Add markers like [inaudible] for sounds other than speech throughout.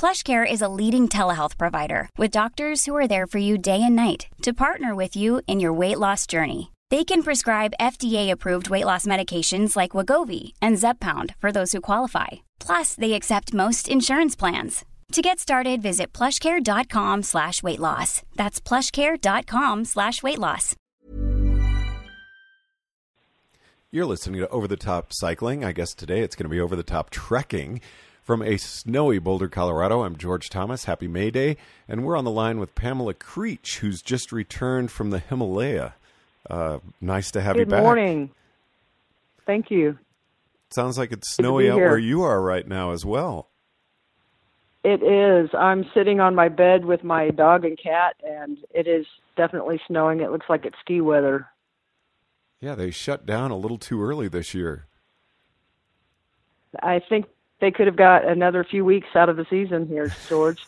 PlushCare is a leading telehealth provider with doctors who are there for you day and night to partner with you in your weight loss journey. They can prescribe FDA-approved weight loss medications like Wegovy and Zepbound for those who qualify. Plus, they accept most insurance plans. To get started, visit plushcare.com slash weight loss. That's plushcare.com slash weight loss. You're listening to Over the Top Cycling. I guess today it's going to be Over the Top Trekking. From a snowy Boulder, Colorado, I'm George Thomas. Happy May Day. And we're on the line with Pamela Creech, who's just returned from the Himalaya. Uh, nice to have Good you back. Good morning. Thank you. Sounds like it's snowy out here. where you are right now as well. It is. I'm sitting on my bed with my dog and cat, and it is definitely snowing. It looks like it's ski weather. Yeah, they shut down a little too early this year. I think they could have got another few weeks out of the season here, George.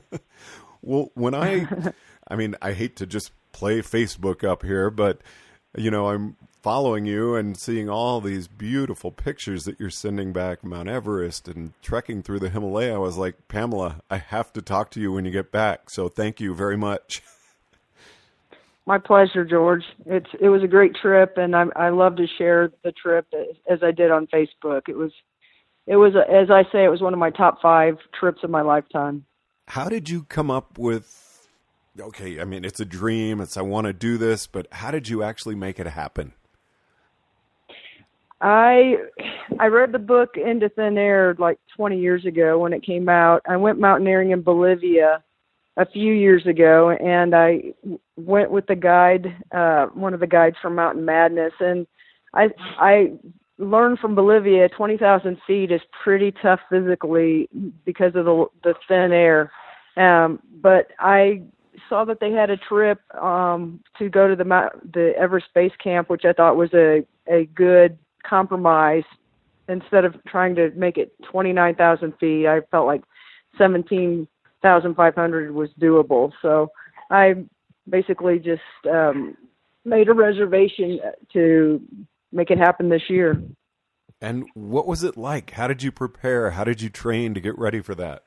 [laughs] well, when I, [laughs] I mean, I hate to just play Facebook up here, but you know, I'm following you and seeing all these beautiful pictures that you're sending back Mount Everest and trekking through the Himalaya. I was like, Pamela, I have to talk to you when you get back. So thank you very much. [laughs] My pleasure, George. It's it was a great trip, and I I love to share the trip as I did on Facebook. It was it was as I say, it was one of my top five trips of my lifetime. How did you come up with? Okay, I mean, it's a dream. It's I want to do this, but how did you actually make it happen? I I read the book Into Thin Air like 20 years ago when it came out. I went mountaineering in Bolivia a few years ago, and I went with the guide, uh, one of the guides from Mountain Madness, and I I learned from Bolivia 20,000 feet is pretty tough physically because of the the thin air. Um, but I saw that they had a trip um, to go to the the Everest Base Camp, which I thought was a a good compromise. Instead of trying to make it 29,000 feet, I felt like 17,500 was doable. So I basically just um, made a reservation to make it happen this year. And what was it like? How did you prepare? How did you train to get ready for that?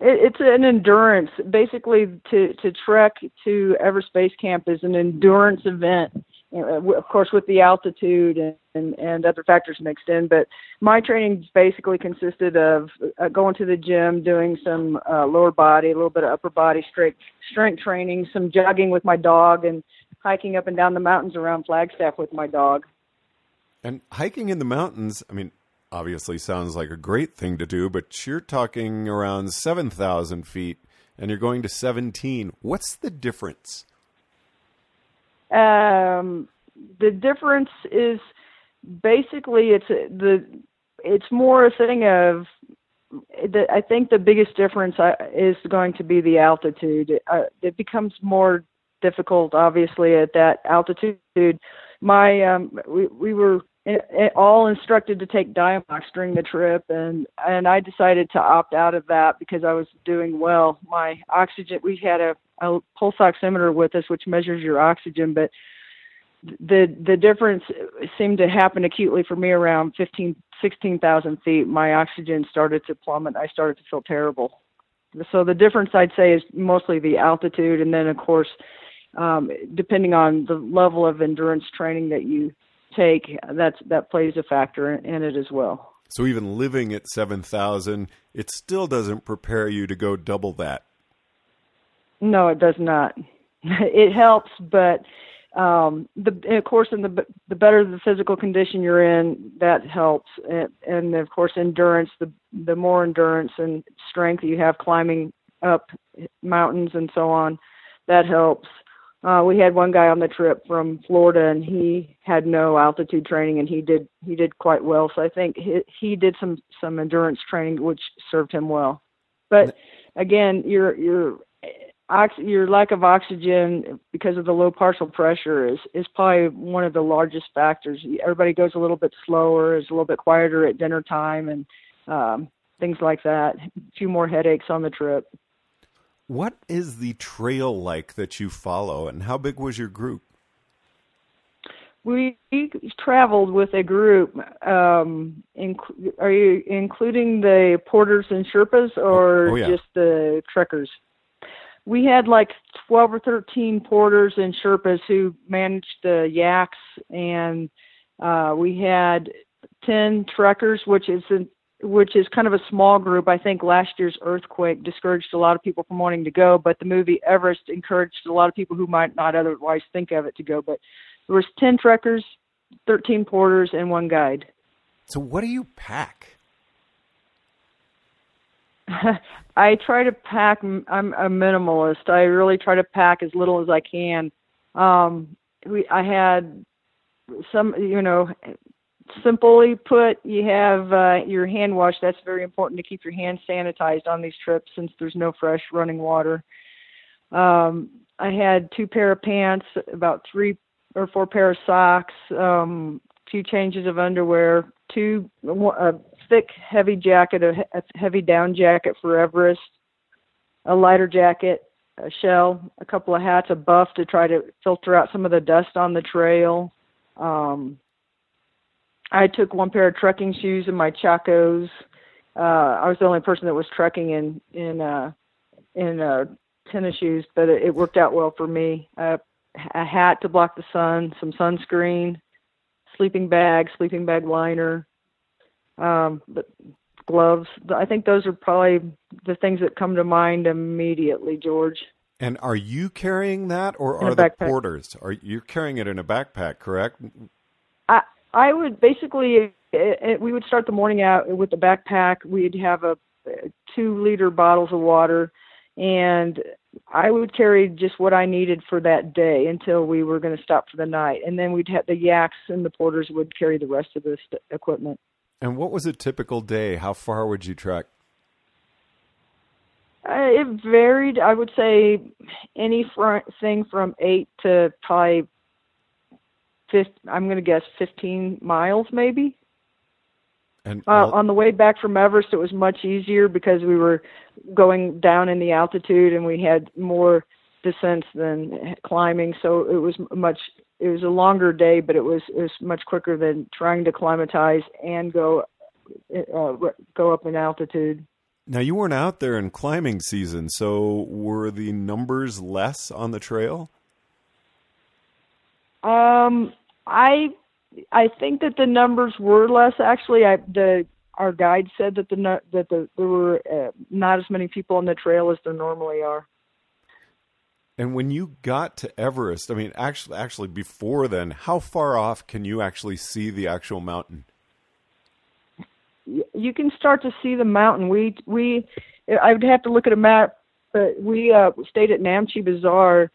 It, it's an endurance. Basically, to to trek to Everest Base Camp is an endurance event. Of course, with the altitude and, and, and other factors mixed in, but my training basically consisted of uh, going to the gym, doing some uh, lower body, a little bit of upper body strength strength training, some jogging with my dog, and hiking up and down the mountains around Flagstaff with my dog. And hiking in the mountains, I mean, obviously sounds like a great thing to do, but you're talking around 7,000 feet and you're going to 17. What's the difference? Um, the difference is basically it's the it's more a thing of the, I think the biggest difference uh, is going to be the altitude. Uh, it becomes more difficult, obviously, at that altitude. My um, we we were all instructed to take Diamox during the trip, and and I decided to opt out of that because I was doing well. My oxygen, we had a, a pulse oximeter with us, which measures your oxygen, but the the difference seemed to happen acutely for me around 15 16,000 feet. My oxygen started to plummet. I started to feel terrible. So the difference I'd say is mostly the altitude, and then of course, um, depending on the level of endurance training that you take, that's that plays a factor in it as well. So even living at seven thousand, it still doesn't prepare you to go double that. No, it does not. [laughs] It helps, but um, the of course, in the the better the physical condition you're in, that helps, and, and of course, endurance. The the more endurance and strength you have climbing up mountains and so on, that helps. Uh, we had one guy on the trip from Florida, and he had no altitude training, and he did he did quite well. So I think he, he did some some endurance training, which served him well. But again, you're you're ox- your lack of oxygen because of the low partial pressure is is probably one of the largest factors. Everybody goes a little bit slower, is a little bit quieter at dinner time, and um, things like that. A few more headaches on the trip. What is the trail like that you follow, and how big was your group? We traveled with a group. Um, inc- are you including the porters and Sherpas, or oh, yeah. just the trekkers? We had like 12 or 13 porters and Sherpas who managed the yaks, and uh, we had 10 trekkers, which is an which is kind of a small group. I think last year's earthquake discouraged a lot of people from wanting to go, but the movie Everest encouraged a lot of people who might not otherwise think of it to go. But there was 10 trekkers, 13 porters, and one guide. So what do you pack? [laughs] I try to pack. I'm a minimalist. I really try to pack as little as I can. Um, we, I had some, you know, simply put, you have uh, your hand wash. That's very important to keep your hands sanitized on these trips since there's no fresh running water. Um, I had two pair of pants, about three or four pair of socks, um, few changes of underwear, two a thick heavy jacket, a heavy down jacket for Everest, a lighter jacket, a shell, a couple of hats, a buff to try to filter out some of the dust on the trail. Um, I took one pair of trekking shoes and my Chacos. Uh, I was the only person that was trekking in in uh, in uh, tennis shoes, but it, it worked out well for me. Uh, a hat to block the sun, some sunscreen, sleeping bag, sleeping bag liner, um, but gloves. I think those are probably the things that come to mind immediately, George. And are you carrying that, or are the porters? Are you carrying it in a backpack? Correct. I I would basically it, it, we would start the morning out with the backpack. We'd have a eh, two liter bottles of water, and I would carry just what I needed for that day until we were going to stop for the night, and then we'd have the yaks and the porters would carry the rest of the st- equipment. And what was a typical day? How far would you trek? Uh, it varied. I would say anything from eight to probably 50, I'm going to guess 15 miles maybe. And uh, on the way back from Everest, it was much easier because we were going down in the altitude and we had more descents than climbing. So it was much. It was a longer day, but it was it was much quicker than trying to climatize and go uh, go up in altitude. Now you weren't out there in climbing season, so were the numbers less on the trail? Um, I I think that the numbers were less. Actually, I the our guide said that the that the there were uh, not as many people on the trail as there normally are. And when you got to Everest, I mean, actually, actually before then, how far off can you actually see the actual mountain? You can start to see the mountain. We we I would have to look at a map, but we uh, stayed at Namche Bazaar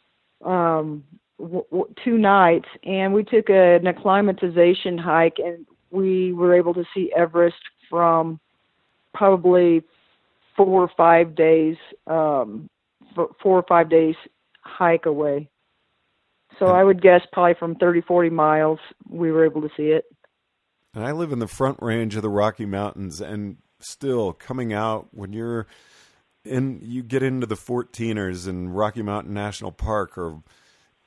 um, w- w- two nights, and we took a, an acclimatization hike, and we were able to see Everest from probably four or five days, um, four or five days hike away. So I would guess probably from 30, 40 miles, we were able to see it. And I live in the front range of the Rocky Mountains, and still coming out when you're in, you get into the 14ers in Rocky Mountain National Park or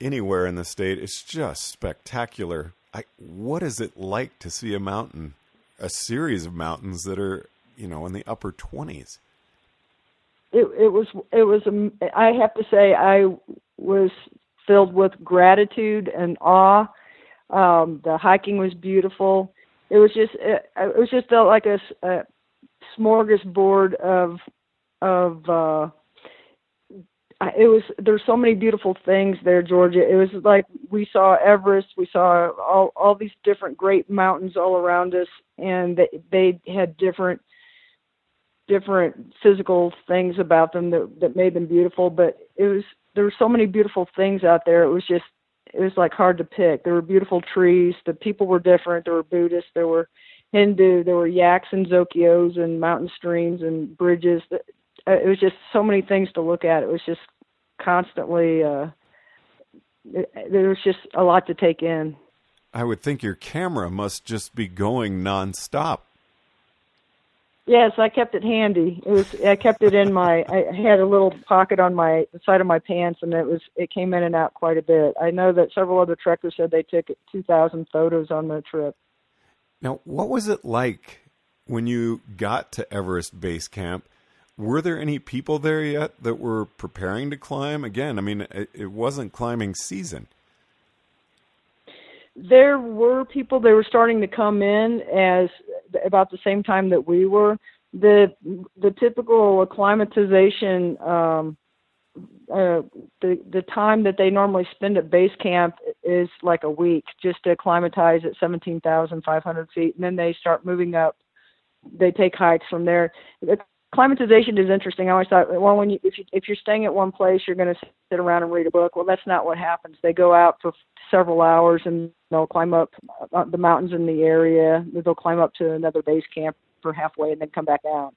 anywhere in the state. It's just spectacular. I, what is it like to see a mountain, a series of mountains that are, you know, in the upper 20s? It, it was, it was, I have to say, I was filled with gratitude and awe. Um, the hiking was beautiful. It was just, it, it was just felt like a, a smorgasbord of, of, uh, it was there's so many beautiful things there georgia. It was like we saw everest we saw all all these different great mountains all around us and they they had different different physical things about them that that made them beautiful. But it was there were so many beautiful things out there. It was just it was like hard to pick. There were beautiful trees. The people were different. There were buddhists. There were hindu. There were yaks and zokios and mountain streams and bridges it was just so many things to look at. It was just constantly. Uh, there was just a lot to take in. I would think your camera must just be going nonstop. Yes, I kept it handy. It was I kept it in my I had a little pocket on my the side of my pants and it was it came in and out quite a bit. I know that several other trekkers said they took 2000 photos on the trip. Now, what was it like when you got to Everest Base Camp? Were there any people there yet that were preparing to climb? Again, I mean, it, it wasn't climbing season there were people that were starting to come in as about the same time that we were. The the typical acclimatization um, uh, the the time that they normally spend at base camp is like a week just to acclimatize at 17,500 feet, and then they start moving up. They take hikes from there. Acclimatization is interesting. I always thought, well, when you if you if you're staying at one place, you're going to sit around and read a book. Well, that's not what happens. They go out for several hours and they'll climb up uh, the mountains in the area. They'll climb up to another base camp for halfway and then come back down.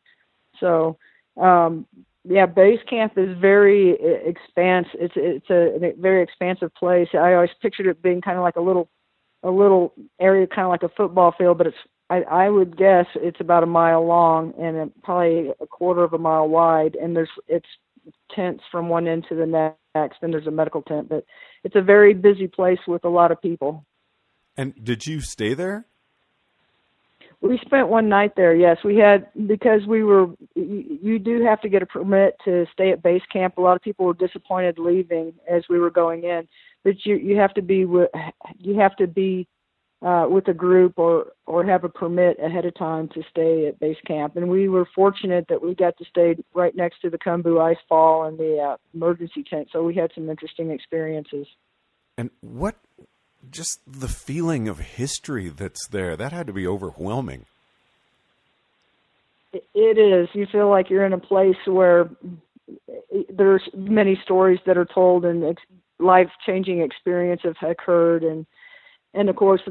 So, um, yeah, base camp is very expanse. It's it's a, a very expansive place. I always pictured it being kind of like a little a little area, kind of like a football field, but it's I, I would guess it's about a mile long and probably a quarter of a mile wide. And there's it's tents from one end to the next. and there's a medical tent, but it's a very busy place with a lot of people. And did you stay there? We spent one night there. Yes, we had because we were. You do have to get a permit to stay at base camp. A lot of people were disappointed leaving as we were going in, but you you have to be you have to be uh, with a group or or have a permit ahead of time to stay at base camp. And we were fortunate that we got to stay right next to the Khumbu ice fall and the uh, emergency tent. So we had some interesting experiences. And what just the feeling of history that's there that had to be overwhelming it is you feel like you're in a place where there's many stories that are told and ex- life changing experiences have occurred and and of course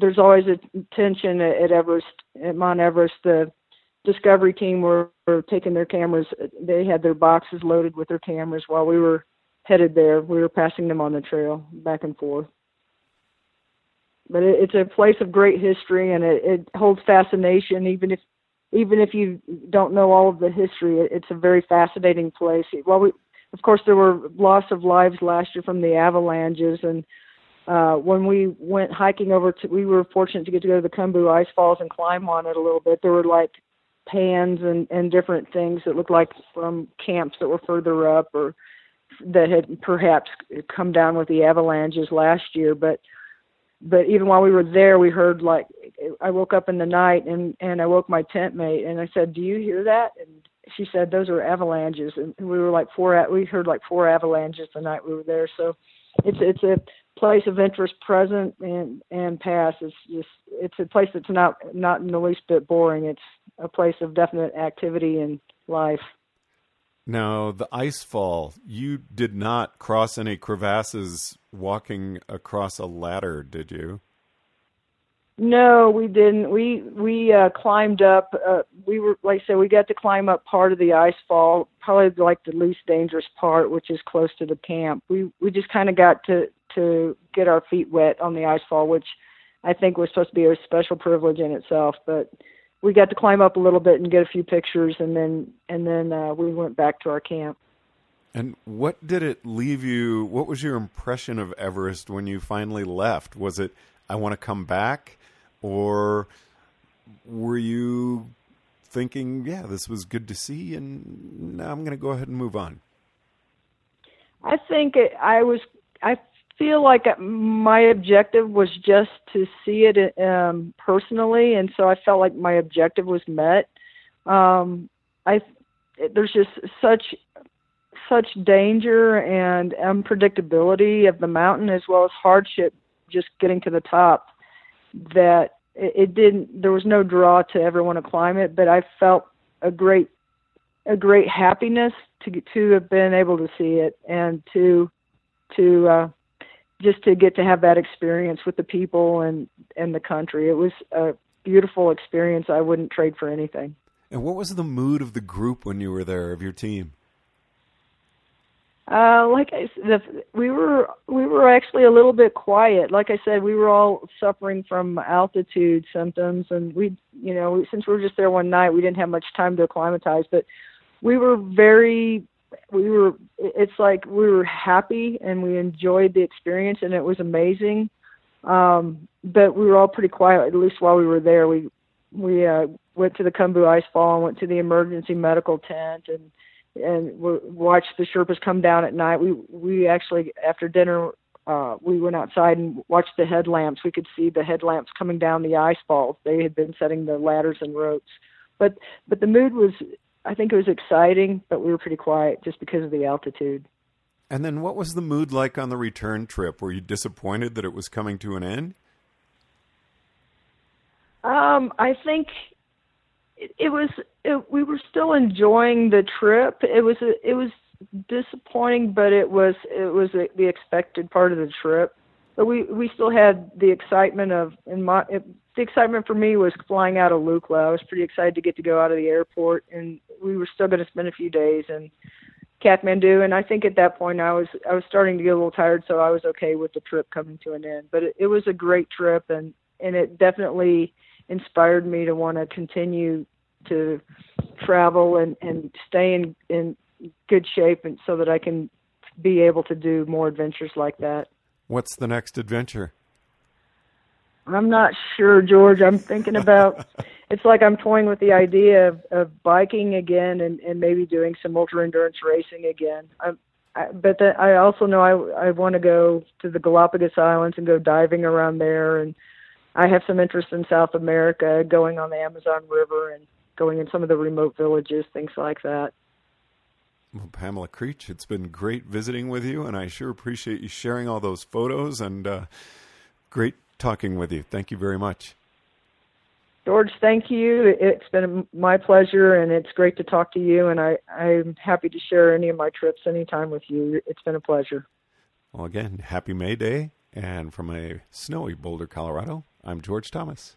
there's always a tension at, everest at mount everest. The discovery team were, were taking their cameras. They had their boxes loaded with their cameras while we were headed there. We were passing them on the trail back and forth. But it, it's a place of great history and it, it holds fascination. Even if even if you don't know all of the history it, it's a very fascinating place. Well we of course there were loss of lives last year from the avalanches and uh when we went hiking over to we were fortunate to get to go to the Khumbu ice falls and climb on it a little bit there were like pans and and different things that looked like from camps that were further up or that had perhaps come down with the avalanches last year but but even while we were there, we heard like I woke up in the night and and I woke my tent mate and I said, "Do you hear that?" And she said, "Those are avalanches." And we were like four. We heard like four avalanches the night we were there. So it's it's a place of interest, present and and past. It's just it's a place that's not not in the least bit boring. It's a place of definite activity and life. Now, the ice fall, you did not cross any crevasses walking across a ladder, did you? No, we didn't. We we uh, climbed up. Uh, we were like I said, we got to climb up part of the ice fall, probably like the least dangerous part, which is close to the camp. We we just kind of got to to get our feet wet on the ice fall, which I think was supposed to be a special privilege in itself. But we got to climb up a little bit and get a few pictures, and then and then uh, we went back to our camp. And what did it leave you? What was your impression of Everest when you finally left? Was it I want to come back, or were you thinking, yeah, this was good to see, and now I'm going to go ahead and move on? I think it, I was. I feel like my objective was just to see it um, personally, and so I felt like my objective was met. Um, I there's just such such danger and unpredictability of the mountain as well as hardship just getting to the top that it, didn't there was no draw to ever want to climb it but i felt a great a great happiness to to have been able to see it and to to uh just to get to have that experience with the people and and the country. It was a beautiful experience. I wouldn't trade for anything. And what was the mood of the group when you were there of your team? Uh, like I said, we were we were actually a little bit quiet. Like I said, we were all suffering from altitude symptoms, and we, you know, since we were just there one night, we didn't have much time to acclimatize. But we were very, we were. It's like we were happy and we enjoyed the experience, and it was amazing. Um, but we were all pretty quiet, at least while we were there. We we uh, went to the Khumbu Ice Fall and went to the emergency medical tent and and we watched the Sherpas come down at night. We we actually after dinner uh we went outside and watched the headlamps. We could see the headlamps coming down the ice falls. They had been setting the ladders and ropes. But but the mood was I think it was exciting, but we were pretty quiet just because of the altitude. And then what was the mood like on the return trip? Were you disappointed that it was coming to an end? Um, I think it, it was it, we were still enjoying the trip. It was it was disappointing, but it was it was the expected part of the trip. But we we still had the excitement of in my it, the excitement for me was flying out of Lukla. I was pretty excited to get to go out of the airport, and we were still going to spend a few days in Kathmandu. And I think at that point I was I was starting to get a little tired, so I was okay with the trip coming to an end. But it, it was a great trip, and and it definitely inspired me to want to continue to travel and and stay in in good shape and so that I can be able to do more adventures like that. What's the next adventure? I'm not sure, George. I'm thinking about [laughs] it's like I'm toying with the idea of, of biking again and, and maybe doing some ultra endurance racing again. I'm, I, but the, I also know I I want to go to the Galapagos Islands and go diving around there and I have some interest in South America, going on the Amazon River and going in some of the remote villages, things like that. Well, Pamela Creech, it's been great visiting with you, and I sure appreciate you sharing all those photos and uh, great talking with you. Thank you very much. George, thank you. It's been my pleasure, and it's great to talk to you. And I, I'm happy to share any of my trips anytime with you. It's been a pleasure. Well, again, happy May Day. And from a snowy Boulder, Colorado, I'm George Thomas.